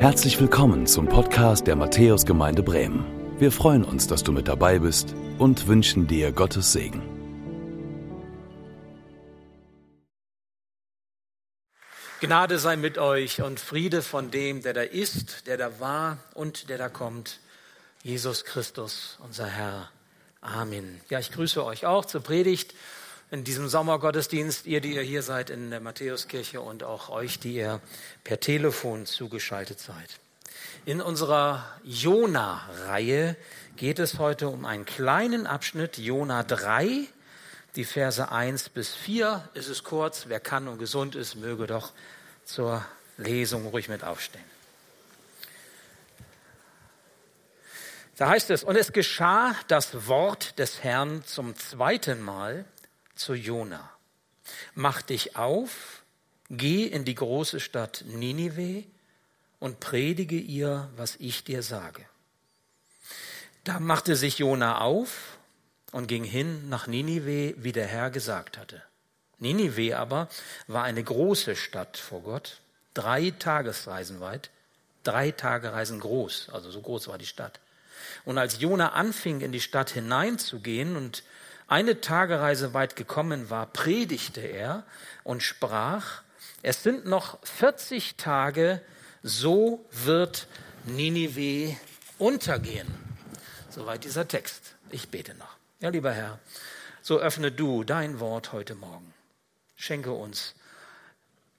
Herzlich willkommen zum Podcast der Matthäusgemeinde Bremen. Wir freuen uns, dass du mit dabei bist und wünschen dir Gottes Segen. Gnade sei mit euch und Friede von dem, der da ist, der da war und der da kommt, Jesus Christus, unser Herr. Amen. Ja, ich grüße euch auch zur Predigt in diesem Sommergottesdienst, ihr, die ihr hier seid in der Matthäuskirche und auch euch, die ihr per Telefon zugeschaltet seid. In unserer Jona-Reihe geht es heute um einen kleinen Abschnitt, Jona 3, die Verse 1 bis 4. Es ist kurz, wer kann und gesund ist, möge doch zur Lesung ruhig mit aufstehen. Da heißt es, und es geschah das Wort des Herrn zum zweiten Mal, zu Jona. Mach dich auf, geh in die große Stadt Ninive und predige ihr, was ich dir sage. Da machte sich Jona auf und ging hin nach Ninive, wie der Herr gesagt hatte. Ninive aber war eine große Stadt vor Gott, drei Tagesreisen weit, drei Tagereisen groß, also so groß war die Stadt. Und als Jona anfing, in die Stadt hineinzugehen und eine Tagereise weit gekommen war, predigte er und sprach, es sind noch 40 Tage, so wird Ninive untergehen. Soweit dieser Text. Ich bete noch. Ja, lieber Herr, so öffne du dein Wort heute Morgen. Schenke uns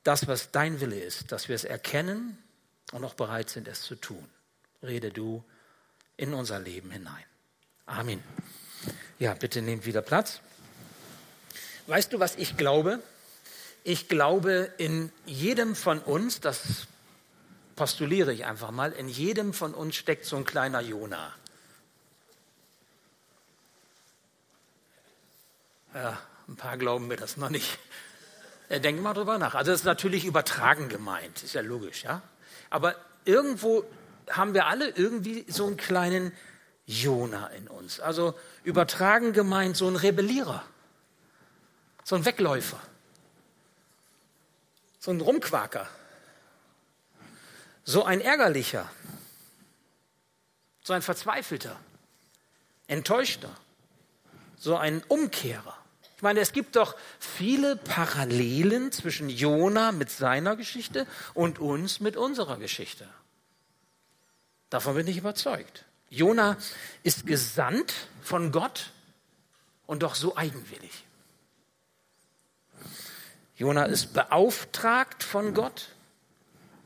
das, was dein Wille ist, dass wir es erkennen und auch bereit sind, es zu tun. Rede du in unser Leben hinein. Amen. Ja, bitte nehmt wieder Platz. Weißt du, was ich glaube? Ich glaube, in jedem von uns, das postuliere ich einfach mal, in jedem von uns steckt so ein kleiner Jona. Ja, ein paar glauben mir das noch nicht. Äh, denken mal drüber nach. Also das ist natürlich übertragen gemeint, ist ja logisch, ja. Aber irgendwo haben wir alle irgendwie so einen kleinen Jona in uns. Also übertragen gemeint so ein Rebellierer, so ein Wegläufer, so ein Rumquaker, so ein Ärgerlicher, so ein Verzweifelter, Enttäuschter, so ein Umkehrer. Ich meine, es gibt doch viele Parallelen zwischen Jona mit seiner Geschichte und uns mit unserer Geschichte. Davon bin ich überzeugt. Jona ist gesandt von Gott und doch so eigenwillig. Jona ist beauftragt von Gott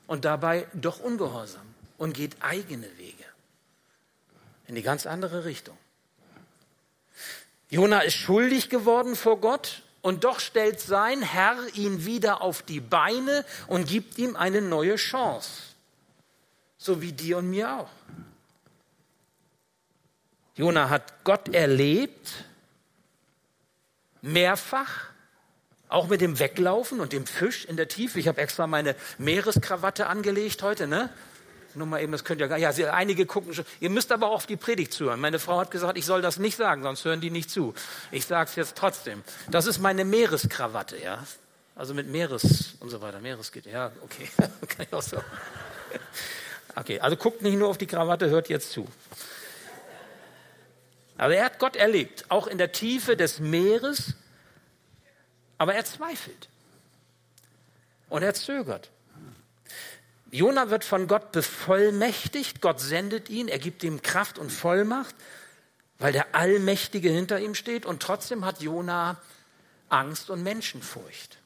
und dabei doch ungehorsam und geht eigene Wege in die ganz andere Richtung. Jona ist schuldig geworden vor Gott und doch stellt sein Herr ihn wieder auf die Beine und gibt ihm eine neue Chance. So wie dir und mir auch. Jona hat Gott erlebt, mehrfach, auch mit dem Weglaufen und dem Fisch in der Tiefe. Ich habe extra meine Meereskrawatte angelegt heute, ne? Nur mal eben, das könnt ihr gar ja, einige gucken schon. Ihr müsst aber auch auf die Predigt zuhören. Meine Frau hat gesagt, ich soll das nicht sagen, sonst hören die nicht zu. Ich sage es jetzt trotzdem. Das ist meine Meereskrawatte, ja. Also mit Meeres und so weiter. Meeresgitter, ja, okay. Kann ich auch so. Okay, also guckt nicht nur auf die Krawatte, hört jetzt zu. Aber er hat Gott erlebt, auch in der Tiefe des Meeres, aber er zweifelt und er zögert. Jona wird von Gott bevollmächtigt, Gott sendet ihn, er gibt ihm Kraft und Vollmacht, weil der Allmächtige hinter ihm steht und trotzdem hat Jona Angst und Menschenfurcht.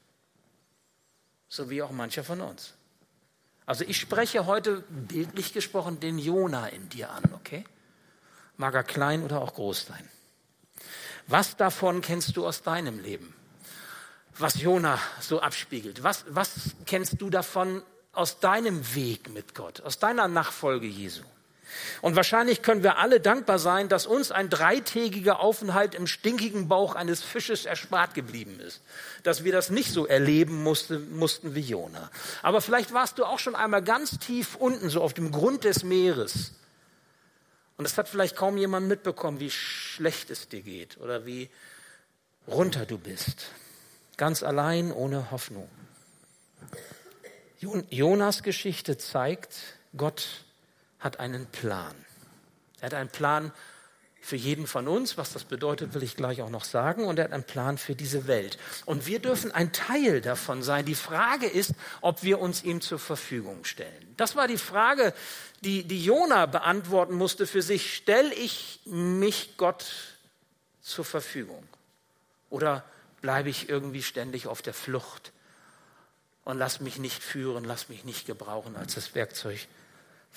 So wie auch mancher von uns. Also ich spreche heute bildlich gesprochen den Jona in dir an, okay? Mag er klein oder auch groß sein. Was davon kennst du aus deinem Leben? Was Jona so abspiegelt? Was, was kennst du davon aus deinem Weg mit Gott, aus deiner Nachfolge Jesu? Und wahrscheinlich können wir alle dankbar sein, dass uns ein dreitägiger Aufenthalt im stinkigen Bauch eines Fisches erspart geblieben ist. Dass wir das nicht so erleben musste, mussten wie Jona. Aber vielleicht warst du auch schon einmal ganz tief unten, so auf dem Grund des Meeres. Und es hat vielleicht kaum jemand mitbekommen, wie schlecht es dir geht oder wie runter du bist. Ganz allein, ohne Hoffnung. Jonas Geschichte zeigt, Gott hat einen Plan. Er hat einen Plan für jeden von uns. Was das bedeutet, will ich gleich auch noch sagen. Und er hat einen Plan für diese Welt. Und wir dürfen ein Teil davon sein. Die Frage ist, ob wir uns ihm zur Verfügung stellen. Das war die Frage, die, die Jona beantworten musste für sich. Stell ich mich Gott zur Verfügung? Oder bleibe ich irgendwie ständig auf der Flucht und lass mich nicht führen, lass mich nicht gebrauchen als das Werkzeug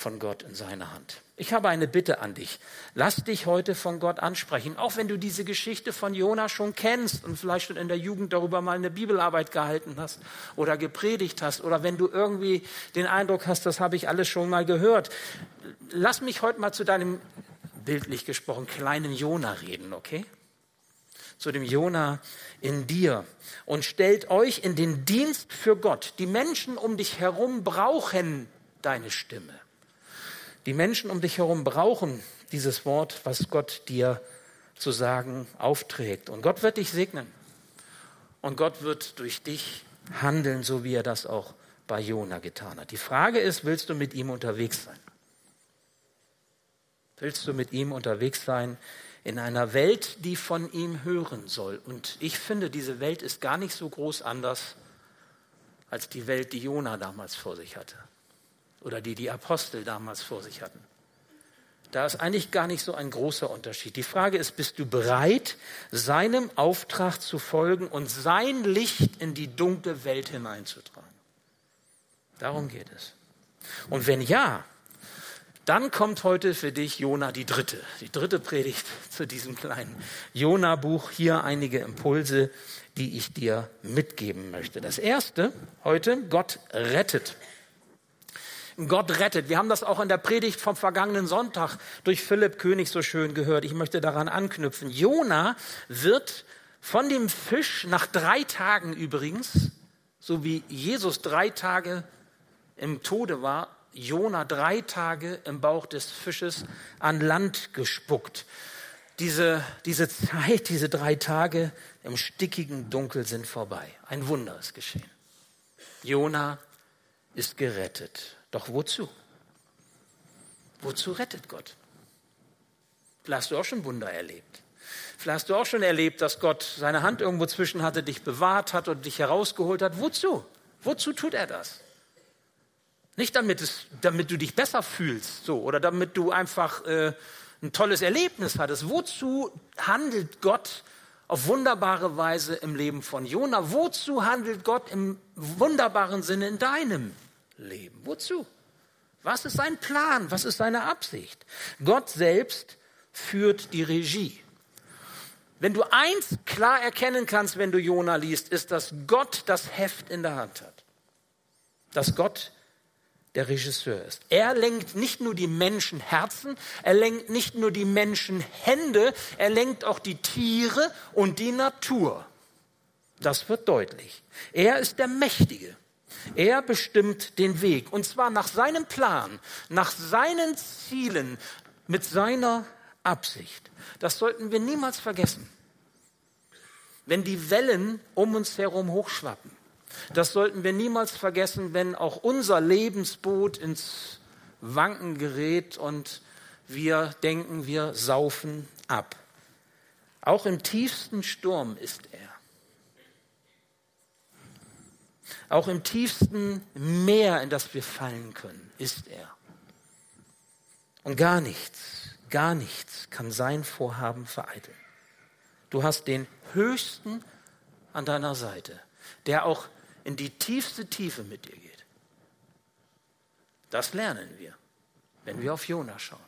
von Gott in seiner Hand. Ich habe eine Bitte an dich. Lass dich heute von Gott ansprechen, auch wenn du diese Geschichte von Jona schon kennst und vielleicht schon in der Jugend darüber mal eine Bibelarbeit gehalten hast oder gepredigt hast oder wenn du irgendwie den Eindruck hast, das habe ich alles schon mal gehört. Lass mich heute mal zu deinem bildlich gesprochen kleinen Jona reden, okay? Zu dem Jona in dir und stellt euch in den Dienst für Gott. Die Menschen um dich herum brauchen deine Stimme. Die Menschen um dich herum brauchen dieses Wort, was Gott dir zu sagen aufträgt. Und Gott wird dich segnen. Und Gott wird durch dich handeln, so wie er das auch bei Jona getan hat. Die Frage ist, willst du mit ihm unterwegs sein? Willst du mit ihm unterwegs sein in einer Welt, die von ihm hören soll? Und ich finde, diese Welt ist gar nicht so groß anders als die Welt, die Jona damals vor sich hatte oder die die Apostel damals vor sich hatten. Da ist eigentlich gar nicht so ein großer Unterschied. Die Frage ist, bist du bereit, seinem Auftrag zu folgen und sein Licht in die dunkle Welt hineinzutragen? Darum geht es. Und wenn ja, dann kommt heute für dich Jona die dritte, die dritte Predigt zu diesem kleinen Jona-Buch. Hier einige Impulse, die ich dir mitgeben möchte. Das erste heute, Gott rettet. Gott rettet. Wir haben das auch in der Predigt vom vergangenen Sonntag durch Philipp König so schön gehört. Ich möchte daran anknüpfen. Jona wird von dem Fisch nach drei Tagen übrigens, so wie Jesus drei Tage im Tode war, Jona drei Tage im Bauch des Fisches an Land gespuckt. Diese, diese Zeit, diese drei Tage im stickigen Dunkel sind vorbei. Ein Wunder ist geschehen. Jona ist gerettet. Doch wozu? Wozu rettet Gott? Vielleicht hast du auch schon Wunder erlebt. Vielleicht hast du auch schon erlebt, dass Gott seine Hand irgendwo zwischen hatte, dich bewahrt hat und dich herausgeholt hat. Wozu? Wozu tut er das? Nicht damit, es, damit du dich besser fühlst, so, oder damit du einfach äh, ein tolles Erlebnis hattest. Wozu handelt Gott auf wunderbare Weise im Leben von Jona? Wozu handelt Gott im wunderbaren Sinne in deinem leben. Wozu? Was ist sein Plan? Was ist seine Absicht? Gott selbst führt die Regie. Wenn du eins klar erkennen kannst, wenn du Jona liest, ist, dass Gott das Heft in der Hand hat. Dass Gott der Regisseur ist. Er lenkt nicht nur die Menschenherzen, er lenkt nicht nur die Menschenhände, er lenkt auch die Tiere und die Natur. Das wird deutlich. Er ist der Mächtige. Er bestimmt den Weg und zwar nach seinem Plan, nach seinen Zielen, mit seiner Absicht. Das sollten wir niemals vergessen. Wenn die Wellen um uns herum hochschwappen, das sollten wir niemals vergessen, wenn auch unser Lebensboot ins Wanken gerät und wir denken, wir saufen ab. Auch im tiefsten Sturm ist er. Auch im tiefsten Meer, in das wir fallen können, ist er. Und gar nichts, gar nichts kann sein Vorhaben vereiteln. Du hast den Höchsten an deiner Seite, der auch in die tiefste Tiefe mit dir geht. Das lernen wir, wenn wir auf Jona schauen.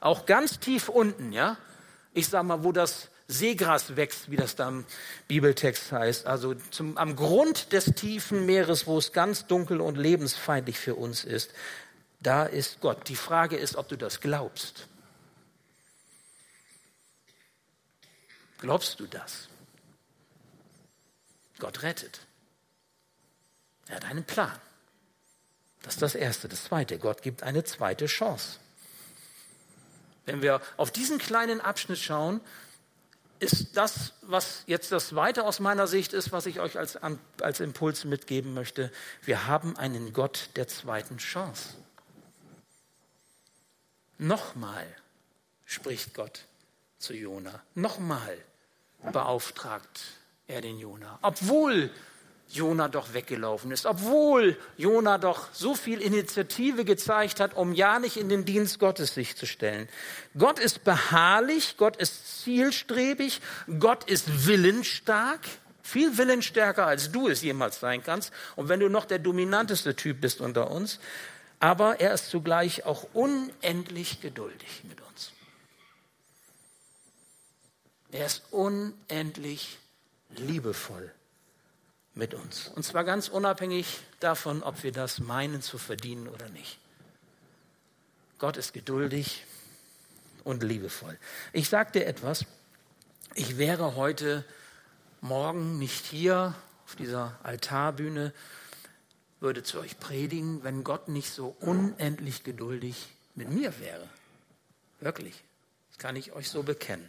Auch ganz tief unten, ja? Ich sag mal, wo das Seegras wächst, wie das da im Bibeltext heißt. Also zum, am Grund des tiefen Meeres, wo es ganz dunkel und lebensfeindlich für uns ist, da ist Gott. Die Frage ist, ob du das glaubst. Glaubst du das? Gott rettet. Er hat einen Plan. Das ist das Erste. Das Zweite, Gott gibt eine zweite Chance. Wenn wir auf diesen kleinen Abschnitt schauen, ist das, was jetzt das Zweite aus meiner Sicht ist, was ich euch als, als Impuls mitgeben möchte. Wir haben einen Gott der zweiten Chance. Nochmal spricht Gott zu Jona. Nochmal beauftragt er den Jona. Obwohl Jona doch weggelaufen ist, obwohl Jona doch so viel Initiative gezeigt hat, um ja nicht in den Dienst Gottes sich zu stellen. Gott ist beharrlich, Gott ist zielstrebig, Gott ist willensstark, viel willensstärker als du es jemals sein kannst. Und wenn du noch der dominanteste Typ bist unter uns, aber er ist zugleich auch unendlich geduldig mit uns. Er ist unendlich liebevoll mit uns. Und zwar ganz unabhängig davon, ob wir das meinen zu verdienen oder nicht. Gott ist geduldig und liebevoll. Ich sage dir etwas, ich wäre heute Morgen nicht hier auf dieser Altarbühne, würde zu euch predigen, wenn Gott nicht so unendlich geduldig mit mir wäre. Wirklich. Das kann ich euch so bekennen.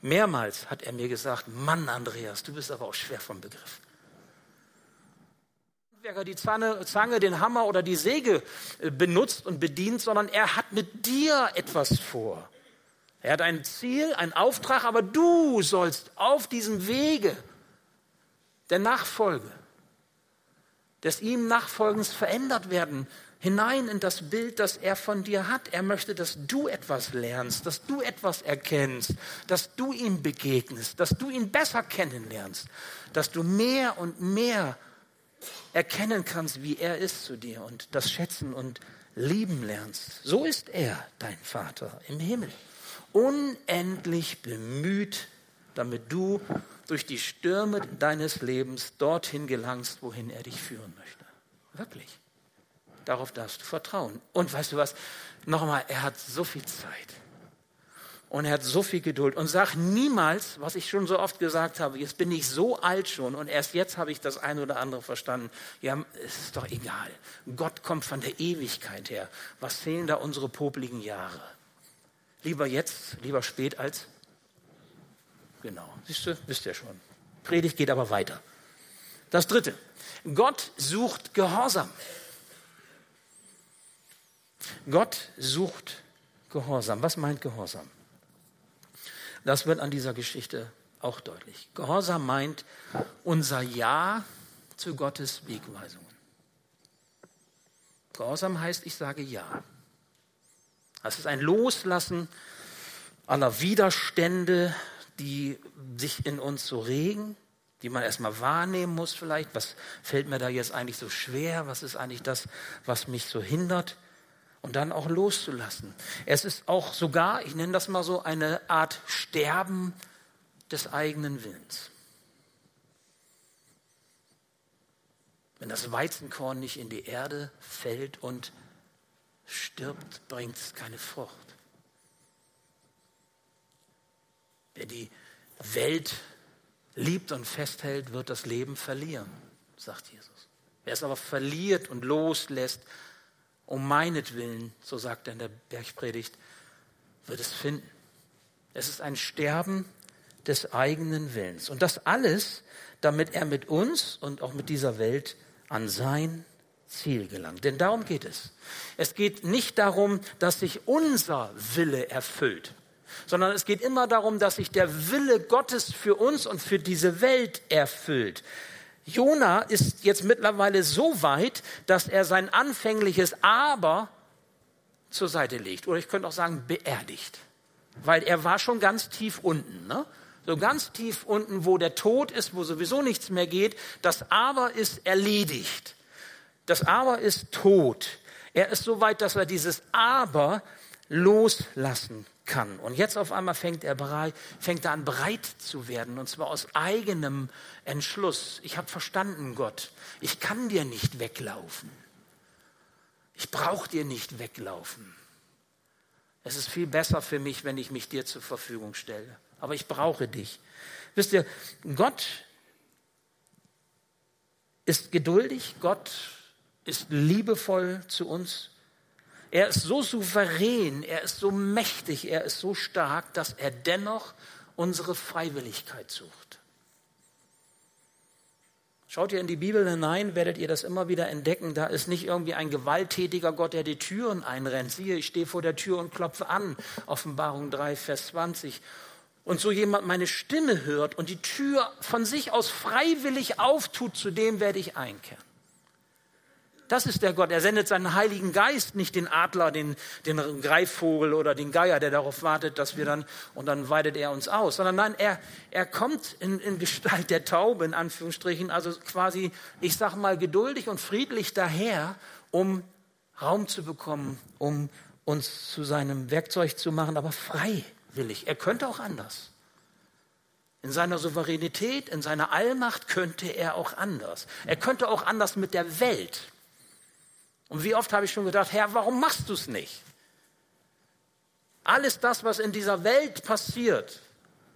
Mehrmals hat er mir gesagt, Mann, Andreas, du bist aber auch schwer vom Begriff. Handwerker die Zange, Zange, den Hammer oder die Säge äh, benutzt und bedient, sondern er hat mit dir etwas vor. Er hat ein Ziel, einen Auftrag, aber du sollst auf diesem Wege der Nachfolge, des ihm Nachfolgens verändert werden, hinein in das Bild, das er von dir hat. Er möchte, dass du etwas lernst, dass du etwas erkennst, dass du ihm begegnest, dass du ihn besser kennenlernst, dass du mehr und mehr erkennen kannst, wie er ist zu dir und das schätzen und lieben lernst. So ist er, dein Vater im Himmel. Unendlich bemüht, damit du durch die Stürme deines Lebens dorthin gelangst, wohin er dich führen möchte. Wirklich. Darauf darfst du vertrauen. Und weißt du was? Nochmal, er hat so viel Zeit. Und er hat so viel Geduld. Und sag niemals, was ich schon so oft gesagt habe, jetzt bin ich so alt schon und erst jetzt habe ich das eine oder andere verstanden. Ja, es ist doch egal. Gott kommt von der Ewigkeit her. Was zählen da unsere popligen Jahre? Lieber jetzt, lieber spät als? Genau. Siehst du, wisst ihr schon. Predigt geht aber weiter. Das dritte. Gott sucht Gehorsam. Gott sucht Gehorsam. Was meint Gehorsam? Das wird an dieser Geschichte auch deutlich. Gehorsam meint unser Ja zu Gottes Wegweisungen. Gehorsam heißt, ich sage Ja. Das ist ein Loslassen aller Widerstände, die sich in uns so regen, die man erstmal wahrnehmen muss vielleicht. Was fällt mir da jetzt eigentlich so schwer? Was ist eigentlich das, was mich so hindert? Und dann auch loszulassen. Es ist auch sogar, ich nenne das mal so, eine Art Sterben des eigenen Willens. Wenn das Weizenkorn nicht in die Erde fällt und stirbt, bringt es keine Frucht. Wer die Welt liebt und festhält, wird das Leben verlieren, sagt Jesus. Wer es aber verliert und loslässt, um meinetwillen, so sagt er in der Bergpredigt, wird es finden. Es ist ein Sterben des eigenen Willens. Und das alles, damit er mit uns und auch mit dieser Welt an sein Ziel gelangt. Denn darum geht es. Es geht nicht darum, dass sich unser Wille erfüllt, sondern es geht immer darum, dass sich der Wille Gottes für uns und für diese Welt erfüllt. Jona ist jetzt mittlerweile so weit, dass er sein anfängliches Aber zur Seite legt. Oder ich könnte auch sagen, beerdigt. Weil er war schon ganz tief unten. Ne? So ganz tief unten, wo der Tod ist, wo sowieso nichts mehr geht. Das Aber ist erledigt. Das Aber ist tot. Er ist so weit, dass er dieses Aber loslassen kann. Und jetzt auf einmal fängt er, bereit, fängt er an, breit zu werden, und zwar aus eigenem Entschluss. Ich habe verstanden, Gott, ich kann dir nicht weglaufen. Ich brauche dir nicht weglaufen. Es ist viel besser für mich, wenn ich mich dir zur Verfügung stelle. Aber ich brauche dich. Wisst ihr, Gott ist geduldig, Gott ist liebevoll zu uns. Er ist so souverän, er ist so mächtig, er ist so stark, dass er dennoch unsere Freiwilligkeit sucht. Schaut ihr in die Bibel hinein, werdet ihr das immer wieder entdecken. Da ist nicht irgendwie ein gewalttätiger Gott, der die Türen einrennt. Siehe, ich stehe vor der Tür und klopfe an. Offenbarung 3, Vers 20. Und so jemand meine Stimme hört und die Tür von sich aus freiwillig auftut, zu dem werde ich einkehren. Das ist der Gott. Er sendet seinen Heiligen Geist, nicht den Adler, den, den Greifvogel oder den Geier, der darauf wartet, dass wir dann, und dann weidet er uns aus, sondern nein, er, er kommt in, in Gestalt der Taube, in Anführungsstrichen, also quasi, ich sag mal, geduldig und friedlich daher, um Raum zu bekommen, um uns zu seinem Werkzeug zu machen, aber freiwillig. Er könnte auch anders. In seiner Souveränität, in seiner Allmacht könnte er auch anders. Er könnte auch anders mit der Welt und wie oft habe ich schon gedacht, Herr, warum machst du es nicht? Alles das, was in dieser Welt passiert,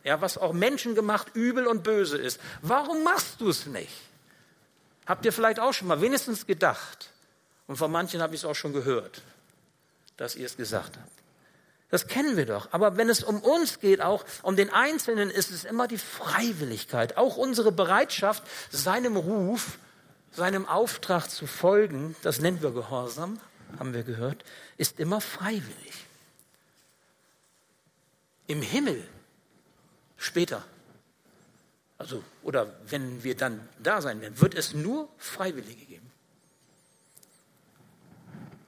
ja, was auch menschengemacht übel und böse ist, warum machst du es nicht? Habt ihr vielleicht auch schon mal wenigstens gedacht? Und von manchen habe ich es auch schon gehört, dass ihr es gesagt habt. Das kennen wir doch. Aber wenn es um uns geht, auch um den Einzelnen, ist es immer die Freiwilligkeit, auch unsere Bereitschaft, seinem Ruf seinem Auftrag zu folgen, das nennen wir Gehorsam, haben wir gehört, ist immer freiwillig. Im Himmel später, also oder wenn wir dann da sein werden, wird es nur Freiwillige geben.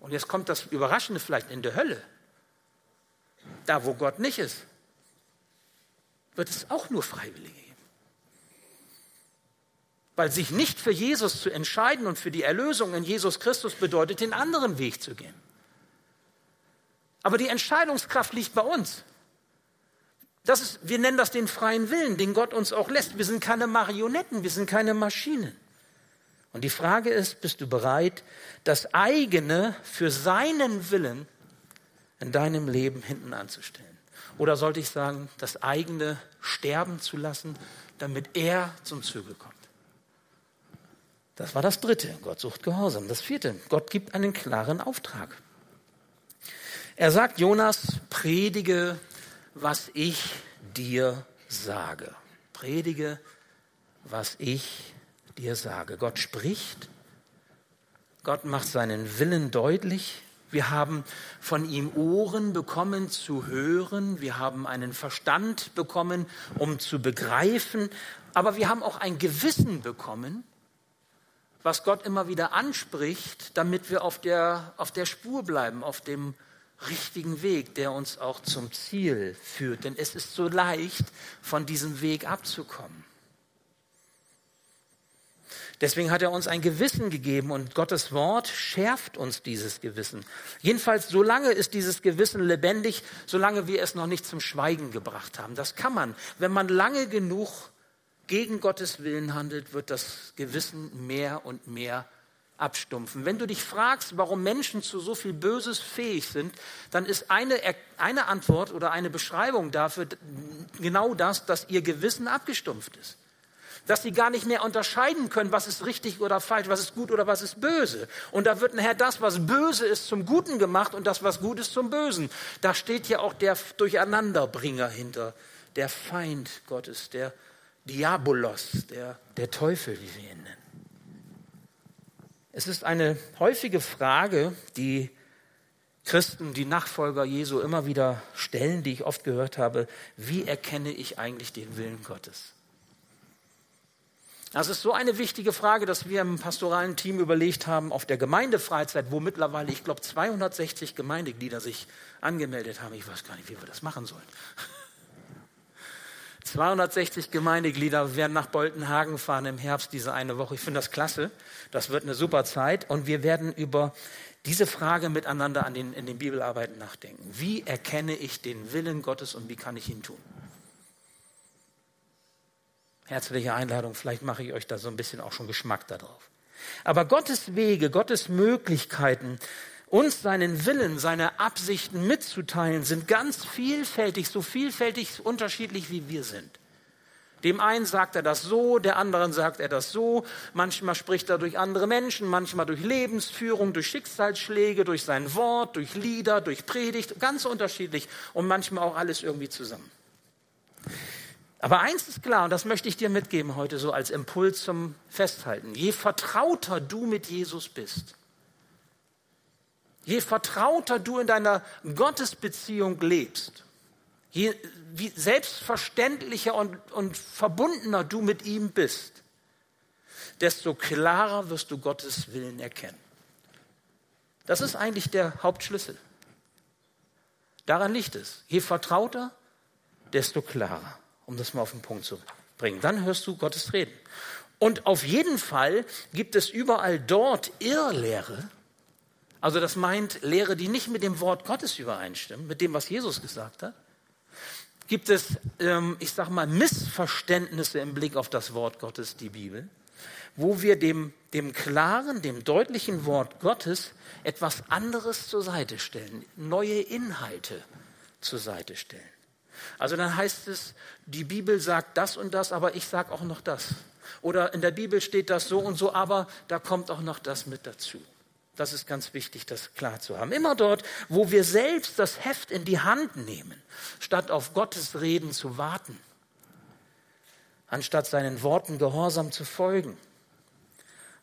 Und jetzt kommt das Überraschende vielleicht in der Hölle. Da, wo Gott nicht ist, wird es auch nur Freiwillige geben. Weil sich nicht für Jesus zu entscheiden und für die Erlösung in Jesus Christus bedeutet, den anderen Weg zu gehen. Aber die Entscheidungskraft liegt bei uns. Das ist, wir nennen das den freien Willen, den Gott uns auch lässt. Wir sind keine Marionetten, wir sind keine Maschinen. Und die Frage ist, bist du bereit, das eigene für seinen Willen in deinem Leben hinten anzustellen? Oder sollte ich sagen, das eigene sterben zu lassen, damit er zum Zuge kommt? Das war das dritte. Gott sucht Gehorsam. Das vierte. Gott gibt einen klaren Auftrag. Er sagt Jonas, predige, was ich dir sage. Predige, was ich dir sage. Gott spricht. Gott macht seinen Willen deutlich. Wir haben von ihm Ohren bekommen zu hören. Wir haben einen Verstand bekommen, um zu begreifen. Aber wir haben auch ein Gewissen bekommen, was Gott immer wieder anspricht, damit wir auf der, auf der Spur bleiben, auf dem richtigen Weg, der uns auch zum Ziel führt. Denn es ist so leicht, von diesem Weg abzukommen. Deswegen hat er uns ein Gewissen gegeben und Gottes Wort schärft uns dieses Gewissen. Jedenfalls, solange ist dieses Gewissen lebendig, solange wir es noch nicht zum Schweigen gebracht haben. Das kann man, wenn man lange genug gegen Gottes Willen handelt, wird das Gewissen mehr und mehr abstumpfen. Wenn du dich fragst, warum Menschen zu so viel Böses fähig sind, dann ist eine, eine Antwort oder eine Beschreibung dafür genau das, dass ihr Gewissen abgestumpft ist. Dass sie gar nicht mehr unterscheiden können, was ist richtig oder falsch, was ist gut oder was ist böse. Und da wird nachher das, was böse ist, zum Guten gemacht und das, was gut ist, zum Bösen. Da steht ja auch der Durcheinanderbringer hinter, der Feind Gottes, der Diabolos, der, der Teufel, wie wir ihn nennen. Es ist eine häufige Frage, die Christen, die Nachfolger Jesu immer wieder stellen, die ich oft gehört habe, wie erkenne ich eigentlich den Willen Gottes? Das ist so eine wichtige Frage, dass wir im pastoralen Team überlegt haben, auf der Gemeindefreizeit, wo mittlerweile, ich glaube, 260 Gemeindeglieder sich angemeldet haben. Ich weiß gar nicht, wie wir das machen sollen. 260 Gemeindeglieder werden nach Boltenhagen fahren im Herbst diese eine Woche. Ich finde das klasse. Das wird eine super Zeit. Und wir werden über diese Frage miteinander an den, in den Bibelarbeiten nachdenken. Wie erkenne ich den Willen Gottes und wie kann ich ihn tun? Herzliche Einladung. Vielleicht mache ich euch da so ein bisschen auch schon Geschmack darauf. Aber Gottes Wege, Gottes Möglichkeiten, uns seinen Willen, seine Absichten mitzuteilen, sind ganz vielfältig, so vielfältig unterschiedlich wie wir sind. Dem einen sagt er das so, der anderen sagt er das so. Manchmal spricht er durch andere Menschen, manchmal durch Lebensführung, durch Schicksalsschläge, durch sein Wort, durch Lieder, durch Predigt, ganz unterschiedlich und manchmal auch alles irgendwie zusammen. Aber eins ist klar, und das möchte ich dir mitgeben heute so als Impuls zum Festhalten. Je vertrauter du mit Jesus bist, je vertrauter du in deiner Gottesbeziehung lebst, je selbstverständlicher und, und verbundener du mit ihm bist, desto klarer wirst du Gottes Willen erkennen. Das ist eigentlich der Hauptschlüssel. Daran liegt es. Je vertrauter, desto klarer, um das mal auf den Punkt zu bringen. Dann hörst du Gottes Reden. Und auf jeden Fall gibt es überall dort Irrlehre. Also das meint Lehre, die nicht mit dem Wort Gottes übereinstimmen, mit dem, was Jesus gesagt hat. Gibt es, ähm, ich sage mal, Missverständnisse im Blick auf das Wort Gottes, die Bibel wo wir dem, dem klaren, dem deutlichen Wort Gottes etwas anderes zur Seite stellen, neue Inhalte zur Seite stellen. Also dann heißt es, die Bibel sagt das und das, aber ich sage auch noch das. Oder in der Bibel steht das so und so, aber da kommt auch noch das mit dazu. Das ist ganz wichtig, das klar zu haben. Immer dort, wo wir selbst das Heft in die Hand nehmen, statt auf Gottes Reden zu warten, anstatt seinen Worten gehorsam zu folgen,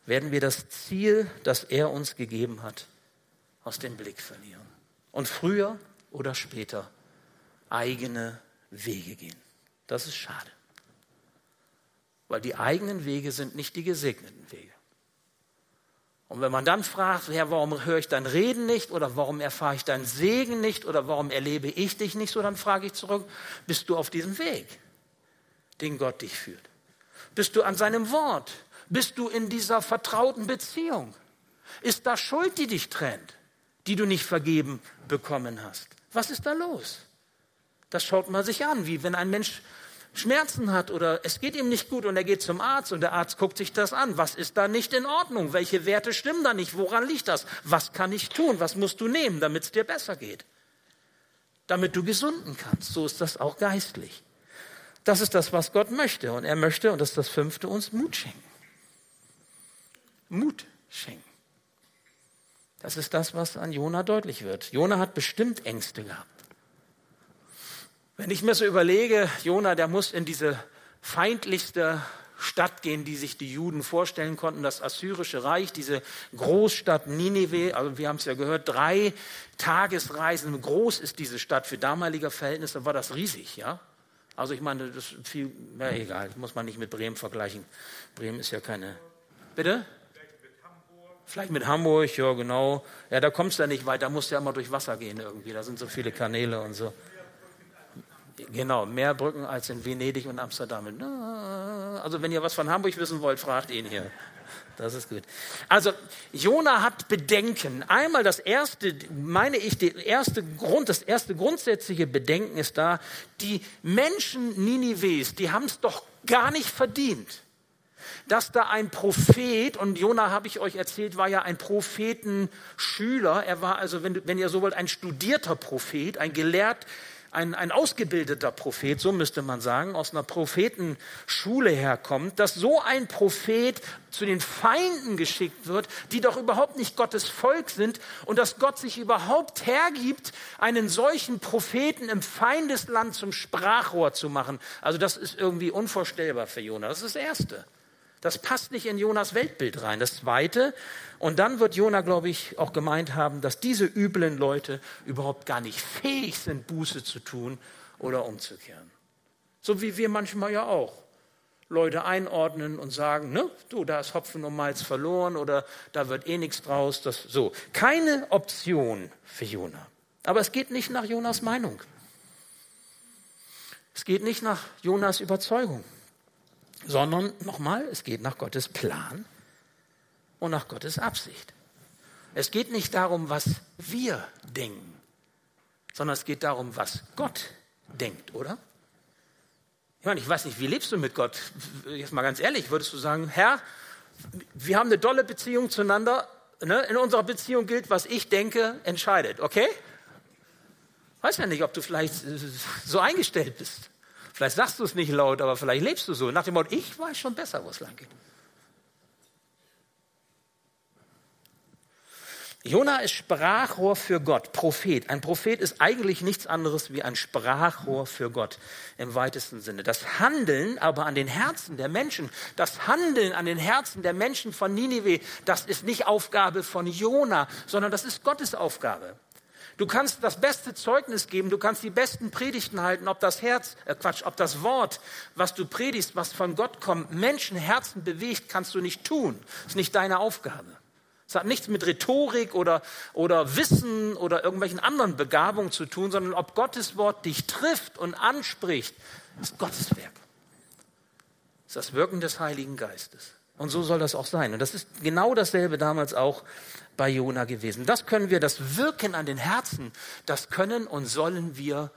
werden wir das Ziel, das er uns gegeben hat, aus dem Blick verlieren. Und früher oder später eigene Wege gehen. Das ist schade. Weil die eigenen Wege sind nicht die gesegneten Wege. Und wenn man dann fragt, ja, warum höre ich dein Reden nicht oder warum erfahre ich deinen Segen nicht oder warum erlebe ich dich nicht so, dann frage ich zurück, bist du auf diesem Weg, den Gott dich führt? Bist du an seinem Wort? Bist du in dieser vertrauten Beziehung? Ist da Schuld, die dich trennt, die du nicht vergeben bekommen hast? Was ist da los? Das schaut man sich an, wie wenn ein Mensch Schmerzen hat oder es geht ihm nicht gut und er geht zum Arzt und der Arzt guckt sich das an. Was ist da nicht in Ordnung? Welche Werte stimmen da nicht? Woran liegt das? Was kann ich tun? Was musst du nehmen, damit es dir besser geht? Damit du gesunden kannst. So ist das auch geistlich. Das ist das, was Gott möchte. Und er möchte, und das ist das fünfte, uns Mut schenken. Mut schenken. Das ist das, was an Jona deutlich wird. Jona hat bestimmt Ängste gehabt. Wenn ich mir so überlege, Jona, der muss in diese feindlichste Stadt gehen, die sich die Juden vorstellen konnten, das assyrische Reich, diese Großstadt Ninive, also wir haben es ja gehört, drei Tagesreisen, groß ist diese Stadt für damalige Verhältnisse, war das riesig, ja. Also ich meine, das ist viel, na egal, muss man nicht mit Bremen vergleichen. Bremen ist ja keine, bitte? Vielleicht mit Hamburg, ja genau. Ja, da kommst du ja nicht weit, da musst du ja immer durch Wasser gehen irgendwie. Da sind so viele Kanäle und so. Genau, mehr Brücken als in Venedig und Amsterdam. Also wenn ihr was von Hamburg wissen wollt, fragt ihn hier. Das ist gut. Also Jona hat Bedenken. Einmal das erste, meine ich, der erste Grund, das erste grundsätzliche Bedenken ist da, die Menschen Ninives, die haben es doch gar nicht verdient dass da ein Prophet, und Jona habe ich euch erzählt, war ja ein Prophetenschüler. Er war also, wenn, wenn ihr so wollt, ein studierter Prophet, ein gelehrt, ein, ein ausgebildeter Prophet, so müsste man sagen, aus einer Prophetenschule herkommt, dass so ein Prophet zu den Feinden geschickt wird, die doch überhaupt nicht Gottes Volk sind und dass Gott sich überhaupt hergibt, einen solchen Propheten im Feindesland zum Sprachrohr zu machen. Also das ist irgendwie unvorstellbar für Jona. Das ist das Erste. Das passt nicht in Jonas Weltbild rein. Das Zweite, und dann wird Jona, glaube ich, auch gemeint haben, dass diese üblen Leute überhaupt gar nicht fähig sind, Buße zu tun oder umzukehren. So wie wir manchmal ja auch. Leute einordnen und sagen, ne, du, da ist Hopfen und Malz verloren oder da wird eh nichts draus. Das, so. Keine Option für Jona. Aber es geht nicht nach Jonas Meinung. Es geht nicht nach Jonas Überzeugung sondern nochmal, es geht nach Gottes Plan und nach Gottes Absicht. Es geht nicht darum, was wir denken, sondern es geht darum, was Gott denkt, oder? Ich meine, ich weiß nicht, wie lebst du mit Gott? Jetzt mal ganz ehrlich, würdest du sagen, Herr, wir haben eine dolle Beziehung zueinander. Ne? In unserer Beziehung gilt, was ich denke, entscheidet, okay? Weiß ja nicht, ob du vielleicht so eingestellt bist. Vielleicht sagst du es nicht laut, aber vielleicht lebst du so. Nach dem Motto, ich weiß schon besser, wo es lang geht. Jona ist Sprachrohr für Gott, Prophet. Ein Prophet ist eigentlich nichts anderes wie ein Sprachrohr für Gott im weitesten Sinne. Das Handeln aber an den Herzen der Menschen, das Handeln an den Herzen der Menschen von Ninive, das ist nicht Aufgabe von Jona, sondern das ist Gottes Aufgabe. Du kannst das beste Zeugnis geben, du kannst die besten Predigten halten, ob das Herz, äh Quatsch, ob das Wort, was du predigst, was von Gott kommt, Menschenherzen bewegt, kannst du nicht tun. Das ist nicht deine Aufgabe. Es hat nichts mit Rhetorik oder, oder Wissen oder irgendwelchen anderen Begabungen zu tun, sondern ob Gottes Wort dich trifft und anspricht, ist Gottes Werk. Das ist das Wirken des Heiligen Geistes. Und so soll das auch sein. Und das ist genau dasselbe damals auch bei Jona gewesen. Das können wir, das Wirken an den Herzen, das können und sollen wir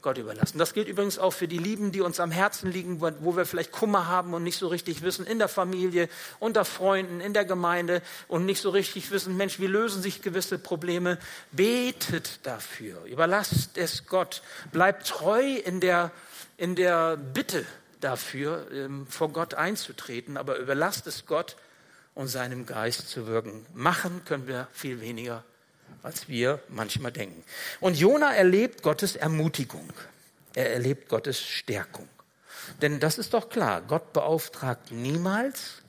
Gott überlassen. Das gilt übrigens auch für die Lieben, die uns am Herzen liegen, wo wir vielleicht Kummer haben und nicht so richtig wissen, in der Familie, unter Freunden, in der Gemeinde und nicht so richtig wissen, Mensch, wie lösen sich gewisse Probleme? Betet dafür, überlasst es Gott, bleibt treu in der, in der Bitte dafür, ähm, vor Gott einzutreten, aber überlasst es Gott und seinem Geist zu wirken. Machen können wir viel weniger als wir manchmal denken. Und Jona erlebt Gottes Ermutigung. Er erlebt Gottes Stärkung. Denn das ist doch klar, Gott beauftragt niemals,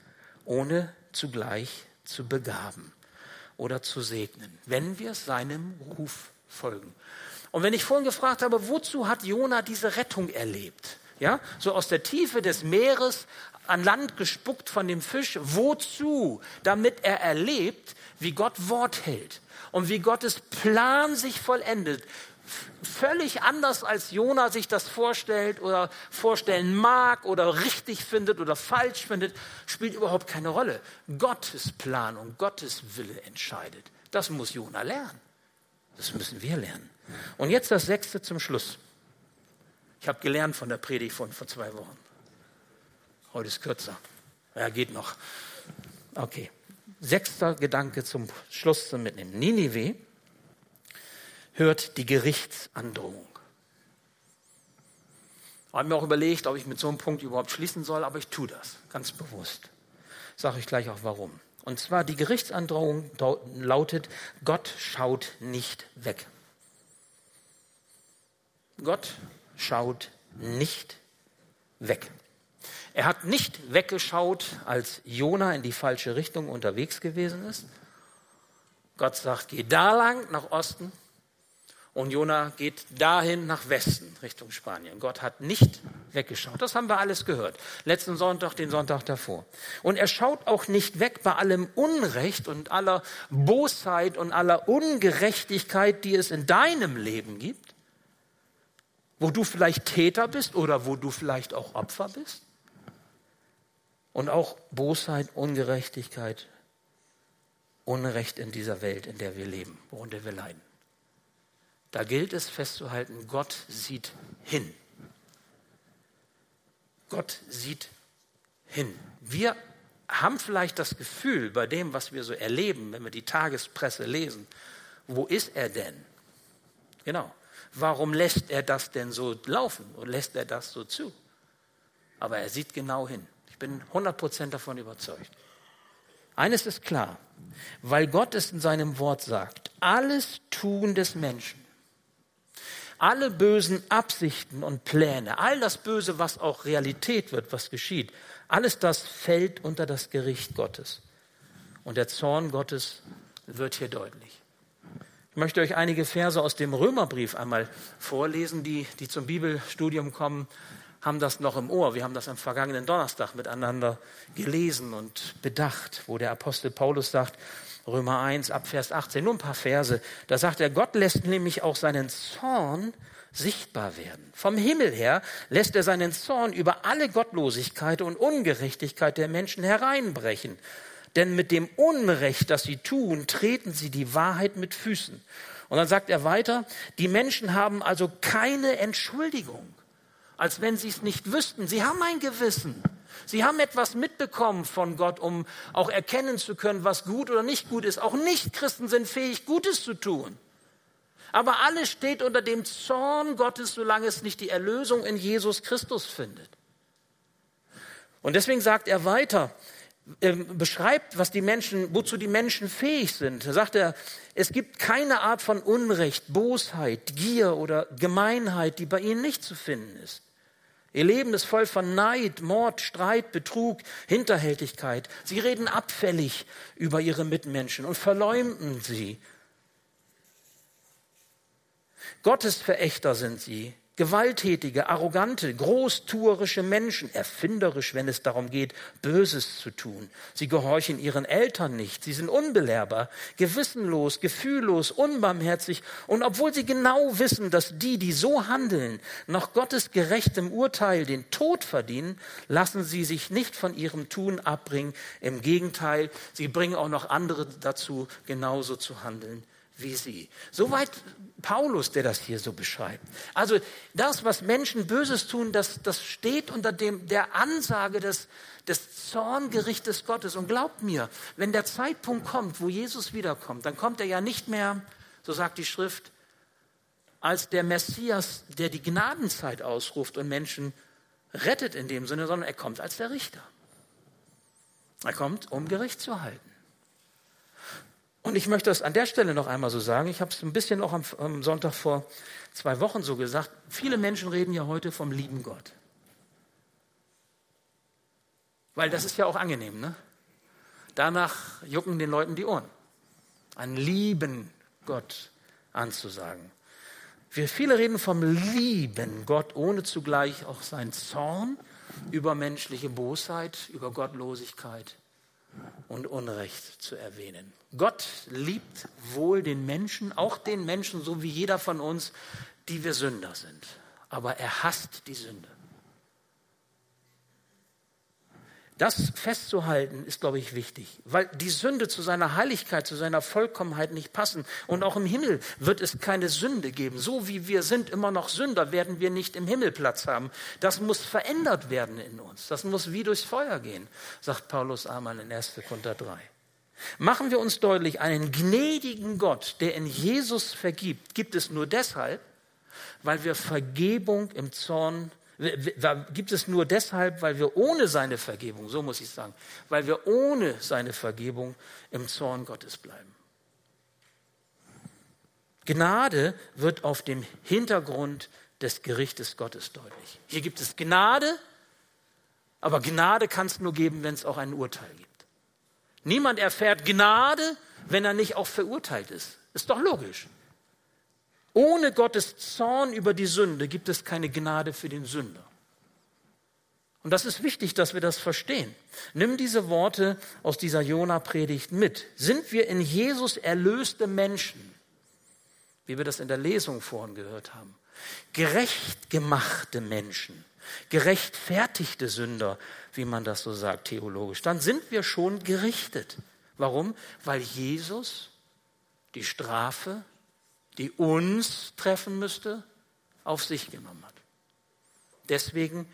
ohne zugleich zu begaben oder zu segnen, wenn wir seinem Ruf folgen. Und wenn ich vorhin gefragt habe, wozu hat Jona diese Rettung erlebt? Ja, so aus der Tiefe des Meeres an Land gespuckt von dem Fisch. Wozu? Damit er erlebt, wie Gott Wort hält und wie Gottes Plan sich vollendet. Völlig anders als Jona sich das vorstellt oder vorstellen mag oder richtig findet oder falsch findet, spielt überhaupt keine Rolle. Gottes Plan und Gottes Wille entscheidet. Das muss Jona lernen. Das müssen wir lernen. Und jetzt das Sechste zum Schluss. Ich habe gelernt von der Predigt von vor zwei Wochen. Heute ist kürzer. Ja, geht noch. Okay. Sechster Gedanke zum Schluss zum Mitnehmen. Ninive hört die Gerichtsandrohung. Ich habe mir auch überlegt, ob ich mit so einem Punkt überhaupt schließen soll, aber ich tue das ganz bewusst. Sage ich gleich auch warum. Und zwar die Gerichtsandrohung lautet, Gott schaut nicht weg. Gott schaut nicht weg. Er hat nicht weggeschaut, als Jona in die falsche Richtung unterwegs gewesen ist. Gott sagt, geh da lang nach Osten und Jona geht dahin nach Westen, Richtung Spanien. Gott hat nicht weggeschaut. Das haben wir alles gehört. Letzten Sonntag, den Sonntag davor. Und er schaut auch nicht weg bei allem Unrecht und aller Bosheit und aller Ungerechtigkeit, die es in deinem Leben gibt wo du vielleicht Täter bist oder wo du vielleicht auch Opfer bist. Und auch Bosheit, Ungerechtigkeit, Unrecht in dieser Welt, in der wir leben, worunter wir leiden. Da gilt es festzuhalten, Gott sieht hin. Gott sieht hin. Wir haben vielleicht das Gefühl bei dem, was wir so erleben, wenn wir die Tagespresse lesen, wo ist er denn? Genau. Warum lässt er das denn so laufen und lässt er das so zu? Aber er sieht genau hin. Ich bin 100% davon überzeugt. Eines ist klar, weil Gott es in seinem Wort sagt, alles Tun des Menschen, alle bösen Absichten und Pläne, all das Böse, was auch Realität wird, was geschieht, alles das fällt unter das Gericht Gottes. Und der Zorn Gottes wird hier deutlich. Ich möchte euch einige Verse aus dem Römerbrief einmal vorlesen, die, die zum Bibelstudium kommen, haben das noch im Ohr. Wir haben das am vergangenen Donnerstag miteinander gelesen und bedacht, wo der Apostel Paulus sagt, Römer 1 ab Vers 18, nur ein paar Verse, da sagt er, Gott lässt nämlich auch seinen Zorn sichtbar werden. Vom Himmel her lässt er seinen Zorn über alle Gottlosigkeit und Ungerechtigkeit der Menschen hereinbrechen denn mit dem Unrecht, das sie tun, treten sie die Wahrheit mit Füßen. Und dann sagt er weiter, die Menschen haben also keine Entschuldigung, als wenn sie es nicht wüssten. Sie haben ein Gewissen. Sie haben etwas mitbekommen von Gott, um auch erkennen zu können, was gut oder nicht gut ist. Auch Nichtchristen sind fähig, Gutes zu tun. Aber alles steht unter dem Zorn Gottes, solange es nicht die Erlösung in Jesus Christus findet. Und deswegen sagt er weiter, beschreibt, was die Menschen, wozu die Menschen fähig sind. Da sagt er, es gibt keine Art von Unrecht, Bosheit, Gier oder Gemeinheit, die bei ihnen nicht zu finden ist. Ihr Leben ist voll von Neid, Mord, Streit, Betrug, Hinterhältigkeit. Sie reden abfällig über ihre Mitmenschen und verleumden sie. Gottesverächter sind sie, gewalttätige, arrogante, großtuerische Menschen, erfinderisch, wenn es darum geht, Böses zu tun. Sie gehorchen ihren Eltern nicht, sie sind unbelehrbar, gewissenlos, gefühllos, unbarmherzig und obwohl sie genau wissen, dass die, die so handeln, nach Gottes gerechtem Urteil den Tod verdienen, lassen sie sich nicht von ihrem Tun abbringen. Im Gegenteil, sie bringen auch noch andere dazu, genauso zu handeln wie sie. Soweit Paulus, der das hier so beschreibt. Also das, was Menschen Böses tun, das, das steht unter dem, der Ansage des, des Zorngerichtes Gottes. Und glaubt mir, wenn der Zeitpunkt kommt, wo Jesus wiederkommt, dann kommt er ja nicht mehr, so sagt die Schrift, als der Messias, der die Gnadenzeit ausruft und Menschen rettet in dem Sinne, sondern er kommt als der Richter. Er kommt, um Gericht zu halten. Und ich möchte das an der Stelle noch einmal so sagen. Ich habe es ein bisschen auch am, am, Sonntag vor zwei Wochen so gesagt. Viele Menschen reden ja heute vom lieben Gott. Weil das ist ja auch angenehm, ne? Danach jucken den Leuten die Ohren. Einen lieben Gott anzusagen. Wir viele reden vom lieben Gott, ohne zugleich auch seinen Zorn über menschliche Bosheit, über Gottlosigkeit und Unrecht zu erwähnen. Gott liebt wohl den Menschen, auch den Menschen, so wie jeder von uns, die wir Sünder sind. Aber er hasst die Sünde. Das festzuhalten ist, glaube ich, wichtig, weil die Sünde zu seiner Heiligkeit, zu seiner Vollkommenheit nicht passen. Und auch im Himmel wird es keine Sünde geben. So wie wir sind immer noch Sünder, werden wir nicht im Himmel Platz haben. Das muss verändert werden in uns. Das muss wie durchs Feuer gehen, sagt Paulus einmal in 1. Korinther 3. Machen wir uns deutlich, einen gnädigen Gott, der in Jesus vergibt, gibt es nur deshalb, weil wir Vergebung im Zorn gibt es nur deshalb, weil wir ohne seine Vergebung, so muss ich sagen, weil wir ohne seine Vergebung im Zorn Gottes bleiben. Gnade wird auf dem Hintergrund des Gerichtes Gottes deutlich. Hier gibt es Gnade, aber Gnade kann es nur geben, wenn es auch ein Urteil gibt. Niemand erfährt Gnade, wenn er nicht auch verurteilt ist. Ist doch logisch. Ohne Gottes Zorn über die Sünde gibt es keine Gnade für den Sünder. Und das ist wichtig, dass wir das verstehen. Nimm diese Worte aus dieser Jona-Predigt mit. Sind wir in Jesus erlöste Menschen, wie wir das in der Lesung vorhin gehört haben, gerecht gemachte Menschen, gerechtfertigte Sünder, wie man das so sagt theologisch, dann sind wir schon gerichtet. Warum? Weil Jesus die Strafe die uns treffen müsste, auf sich genommen hat. Deswegen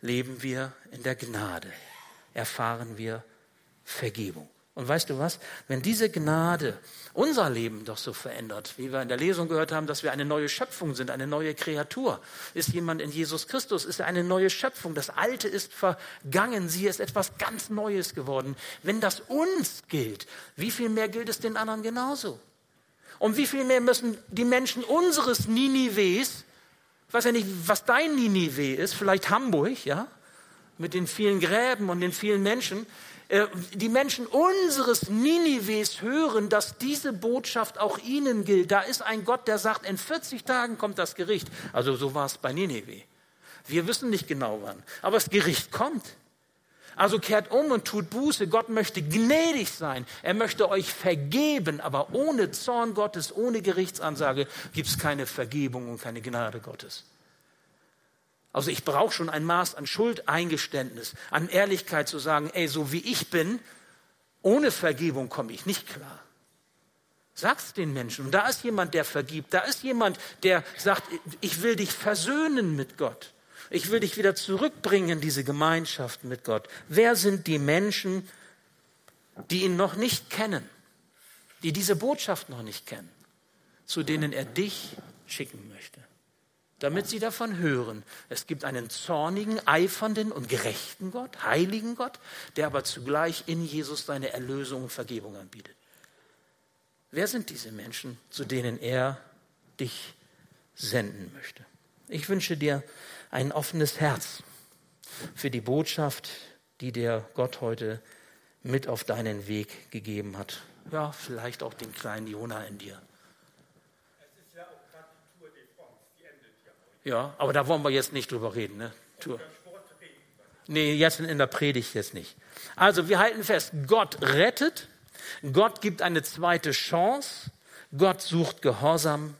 leben wir in der Gnade, erfahren wir Vergebung. Und weißt du was? Wenn diese Gnade unser Leben doch so verändert, wie wir in der Lesung gehört haben, dass wir eine neue Schöpfung sind, eine neue Kreatur. Ist jemand in Jesus Christus, ist er eine neue Schöpfung. Das Alte ist vergangen, sie ist etwas ganz Neues geworden. Wenn das uns gilt, wie viel mehr gilt es den anderen genauso? Und wie viel mehr müssen die Menschen unseres Ninives, ich weiß ja nicht, was dein Ninive ist, vielleicht Hamburg, ja, mit den vielen Gräben und den vielen Menschen, äh, die Menschen unseres Ninives hören, dass diese Botschaft auch ihnen gilt. Da ist ein Gott, der sagt, in 40 Tagen kommt das Gericht. Also so war es bei Ninive. Wir wissen nicht genau wann, aber das Gericht kommt. Also kehrt um und tut Buße. Gott möchte gnädig sein. Er möchte euch vergeben, aber ohne Zorn Gottes, ohne Gerichtsansage gibt es keine Vergebung und keine Gnade Gottes. Also ich brauche schon ein Maß an Schuldeingeständnis, an Ehrlichkeit zu sagen, ey, so wie ich bin, ohne Vergebung komme ich nicht klar. Sag's den Menschen. Und da ist jemand, der vergibt. Da ist jemand, der sagt, ich will dich versöhnen mit Gott. Ich will dich wieder zurückbringen in diese Gemeinschaft mit Gott. Wer sind die Menschen, die ihn noch nicht kennen, die diese Botschaft noch nicht kennen, zu denen er dich schicken möchte? damit sie davon hören. Es gibt einen zornigen, eifernden und gerechten Gott, heiligen Gott, der aber zugleich in Jesus seine Erlösung und Vergebung anbietet. Wer sind diese Menschen, zu denen er dich senden möchte? Ich wünsche dir ein offenes Herz für die Botschaft, die dir Gott heute mit auf deinen Weg gegeben hat. Ja, vielleicht auch den kleinen Jona in dir. Ja, aber da wollen wir jetzt nicht drüber reden. Ne? Tour. Nee, jetzt in der Predigt jetzt nicht. Also wir halten fest, Gott rettet, Gott gibt eine zweite Chance, Gott sucht Gehorsam,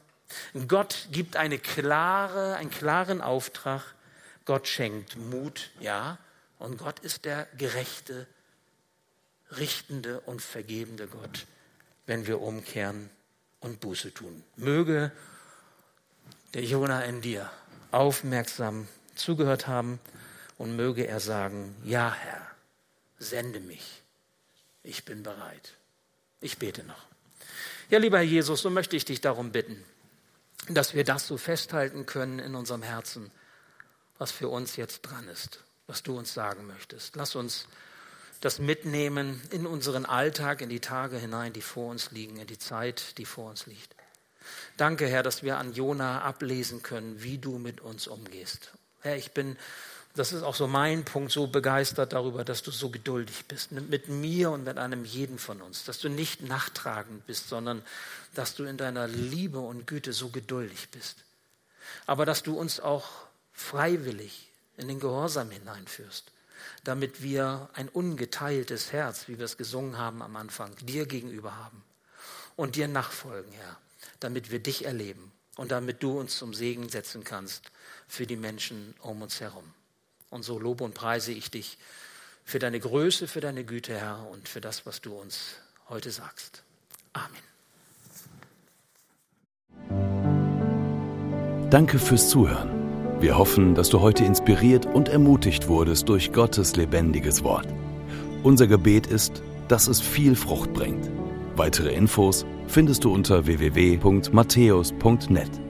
Gott gibt eine klare, einen klaren Auftrag, Gott schenkt Mut, ja, und Gott ist der gerechte, richtende und vergebende Gott, wenn wir umkehren und Buße tun. Möge der Jona in dir aufmerksam zugehört haben und möge er sagen, ja Herr, sende mich, ich bin bereit. Ich bete noch. Ja, lieber Jesus, so möchte ich dich darum bitten, dass wir das so festhalten können in unserem Herzen, was für uns jetzt dran ist, was du uns sagen möchtest. Lass uns das mitnehmen in unseren Alltag, in die Tage hinein, die vor uns liegen, in die Zeit, die vor uns liegt. Danke, Herr, dass wir an Jona ablesen können, wie du mit uns umgehst. Herr, ich bin, das ist auch so mein Punkt, so begeistert darüber, dass du so geduldig bist mit mir und mit einem jeden von uns, dass du nicht nachtragend bist, sondern dass du in deiner Liebe und Güte so geduldig bist. Aber dass du uns auch freiwillig in den Gehorsam hineinführst, damit wir ein ungeteiltes Herz, wie wir es gesungen haben am Anfang, dir gegenüber haben und dir nachfolgen, Herr damit wir dich erleben und damit du uns zum Segen setzen kannst für die Menschen um uns herum. Und so lobe und preise ich dich für deine Größe, für deine Güte, Herr, und für das, was du uns heute sagst. Amen. Danke fürs Zuhören. Wir hoffen, dass du heute inspiriert und ermutigt wurdest durch Gottes lebendiges Wort. Unser Gebet ist, dass es viel Frucht bringt. Weitere Infos findest du unter www.matthäus.net.